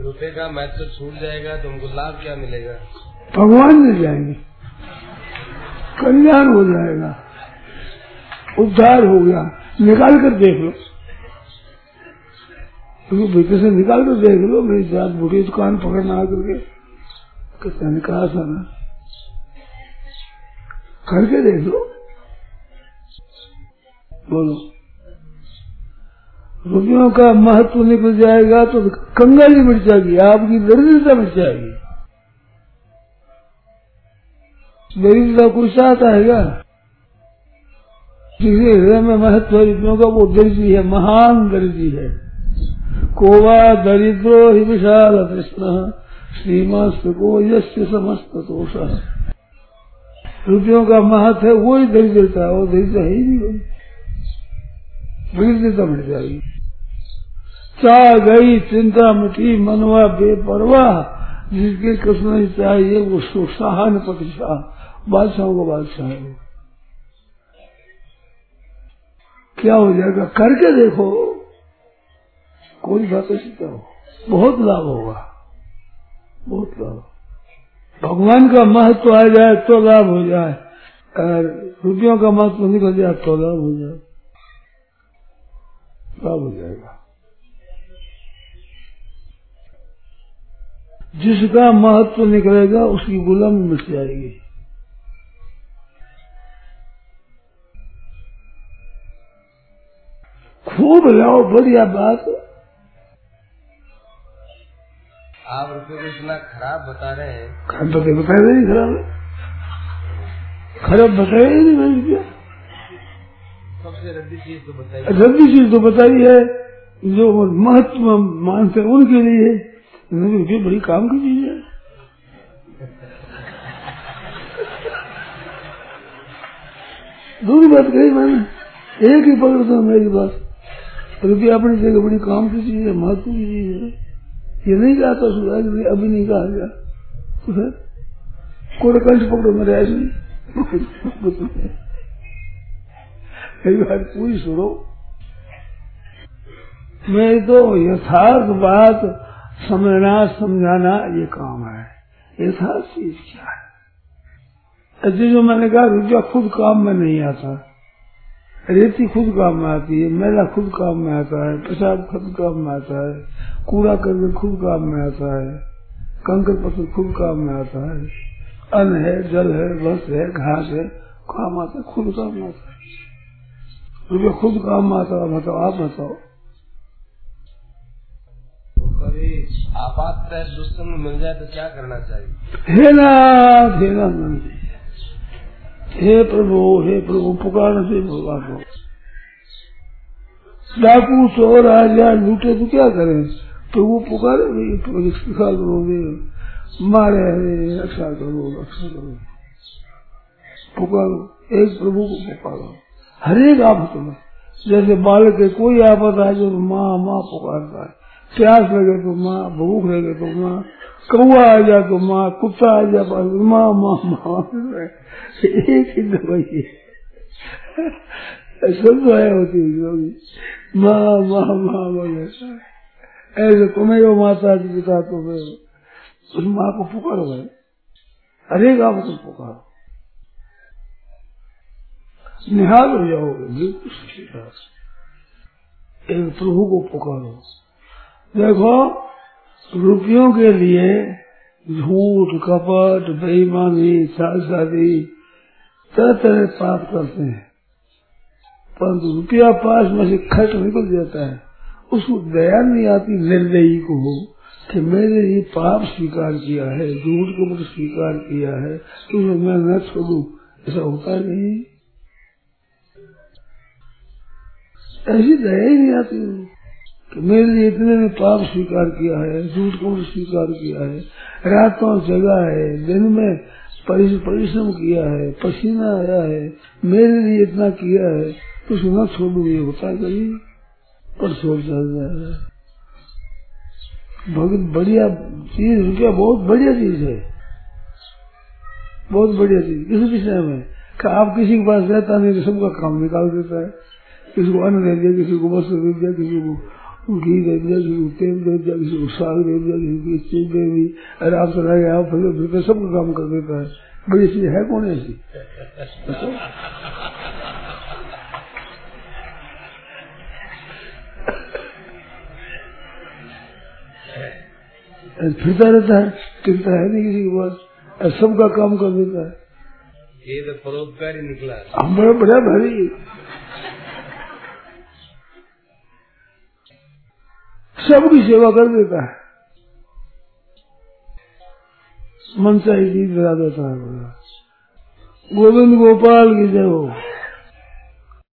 रुपए का महत्व छूट जाएगा तो लाभ क्या मिलेगा? भगवान मिल जाएँगे। कल्याण हो जाएगा। उद्धार हो गया। निकाल कर देख लो। तो भीतर से निकाल कर देख लो, मेरी जात बुढ़ी दुकान पकड़ना आकर के कितना निकाल ना। करके देख लो। बोलो। रुपयों का महत्व निकल जाएगा तो कंगाली मिट जाएगी, आपकी दरिद्रता मिट जाएगी। दरिद्रता कोई साथ आएगा? किसी हृदय में महत्व रुपयों का, वो दर्जी है, महान दर्जी है। कोवा दरिद्रो ही विशाल कृष्ण श्रीमस्त को यश समस्त दोष। रुपयों का महत्व है, वही दरिद्रता वो दरिद्र है ही नहीं दरिद्रता मिट जाएगी। चा गई चिंता मिटी मनवा बेपरवाह, जिसके कृष्ण चाहिए वो सुशाहन प्रतिशाह बादशाहों का बादशाह क्या हो जाएगा? करके देखो। कोई बात सीखता हो। बहुत लाभ होगा। बहुत लाभ। भगवान का महत्व आ जाए तो लाभ हो जाए। अगर रुपयों का महत्व निकल जाए तो लाभ हो जाए। लाभ हो जाएगा। जिसका महत्व निकलेगा उसकी गुलामी मिट जाएगी खूब लाओ बढ़िया बात। आप रुपये को इतना खराब बता रहे हैं। खराब तो बताया नहीं खराब। खराब बताया ही नहीं मैंने क्या? सबसे रद्दी चीज़ तो बताइए। रद्दी चीज़ तो बताई है जो महत्व मानते हैं उनके लिए। रुपये बड़ी काम की चीज़ है। दूसरी बात कही मैंने। एक ही पकड़ दो मेरी बात रुपया अपनी जगह बड़ी काम की चीज़ है, महत्व की चीज़ है। ये नहीं कहा था सुधार अभी नहीं कहा गया। सुधार कोई कंठ पकड़ो मेरे ऐसे कई बार पूरी सुनो। मैं तो यथार्थ बात समझना, समझाना ये काम है। यथार्थ चीज़ क्या है? ऐसे जो मैंने कहा रुपया खुद काम में नहीं आता। रेती खुद काम में आती है मेला खुद काम में आता है पेशाब खुद काम में आता है, कूड़ा करके खुद काम में आता है, कंकर पत्थर खुद काम में आता है। अन्न है, जल है बस है, घास है, काम आता है, खुद काम आता है। रुपया खुद काम में आता है, बताओ, आप बताओ। आपात दुष्टन मिल जाए तो क्या करना चाहिए? हे नाथ हे नाथ हे प्रभु हे प्रभु, पुकार से भगवान को। डाकू चोर आ जाए लूटे तो क्या करें? प्रभु पुकारे रक्षा करोगे। मारे रक्षा करो रक्षा करो। पुकारो, एक प्रभु को पुकारो। हरेक में जैसे बालक के कोई आफत आए, जो माँ माँ पुकारता है। प्यास लगे तो माँ, भूख लगे तो माँ कौआ आ जाए तो माँ, कुत्ता आ जाए पास माँ माँ माँ एक ही दवाई सब दवाई होती है माँ माँ माँ वगैरह ऐसे तुम्हें वो माता जी पिता तुम्हें, उस माँ को पुकारो भाई हरेक आप तो पुकारो। निहाल हो जाओगे। बिल्कुल प्रभु को पुकारो। देखो, रुपयों के लिए झूठ, कपट, बेईमानी शादी तरह तरह पाप करते हैं। परंतु रुपया पास में से खर्च निकल जाता है। उसको दया नहीं आती, निर्दयी को कि मैंने ये पाप स्वीकार किया है, झूठ को मुझे स्वीकार किया है तो मैं न छोड़ू। ऐसा होता नहीं। ऐसी दया ही नहीं आती। कि मेरे लिए इतने ने पाप स्वीकार किया है, झूठ को स्वीकार किया है, रातों जगा है, दिन में परिश्रम किया है, पसीना आया है, मेरे लिए इतना किया है तो सुना छोड़ू, ये होता कभी पर छोड़ चल जाएगा भगत बढ़िया चीज़ रुपया बहुत बढ़िया चीज़ है। बहुत बढ़िया चीज़। किसी विषय में कि आप किसी के पास रहता नहीं तो सबका काम निकाल देता है। किसी को अन्न दे दिया, किसी को वस्त्र दे दिया, किसी को घी तेल साग चीज़ अरे आप गया आप फिर सबका काम कर देता है। बड़ी चीज़ है कौन ऐसी? फिरता रहता है टिकता है नहीं किसी के पास सबका काम कर देता है। ये तो परोपकार निकला हम बड़ा बड़ा भारी। सबकी सेवा कर देता है। मन से ही गीत बजा देता है गोविंद गोपाल की जय हो।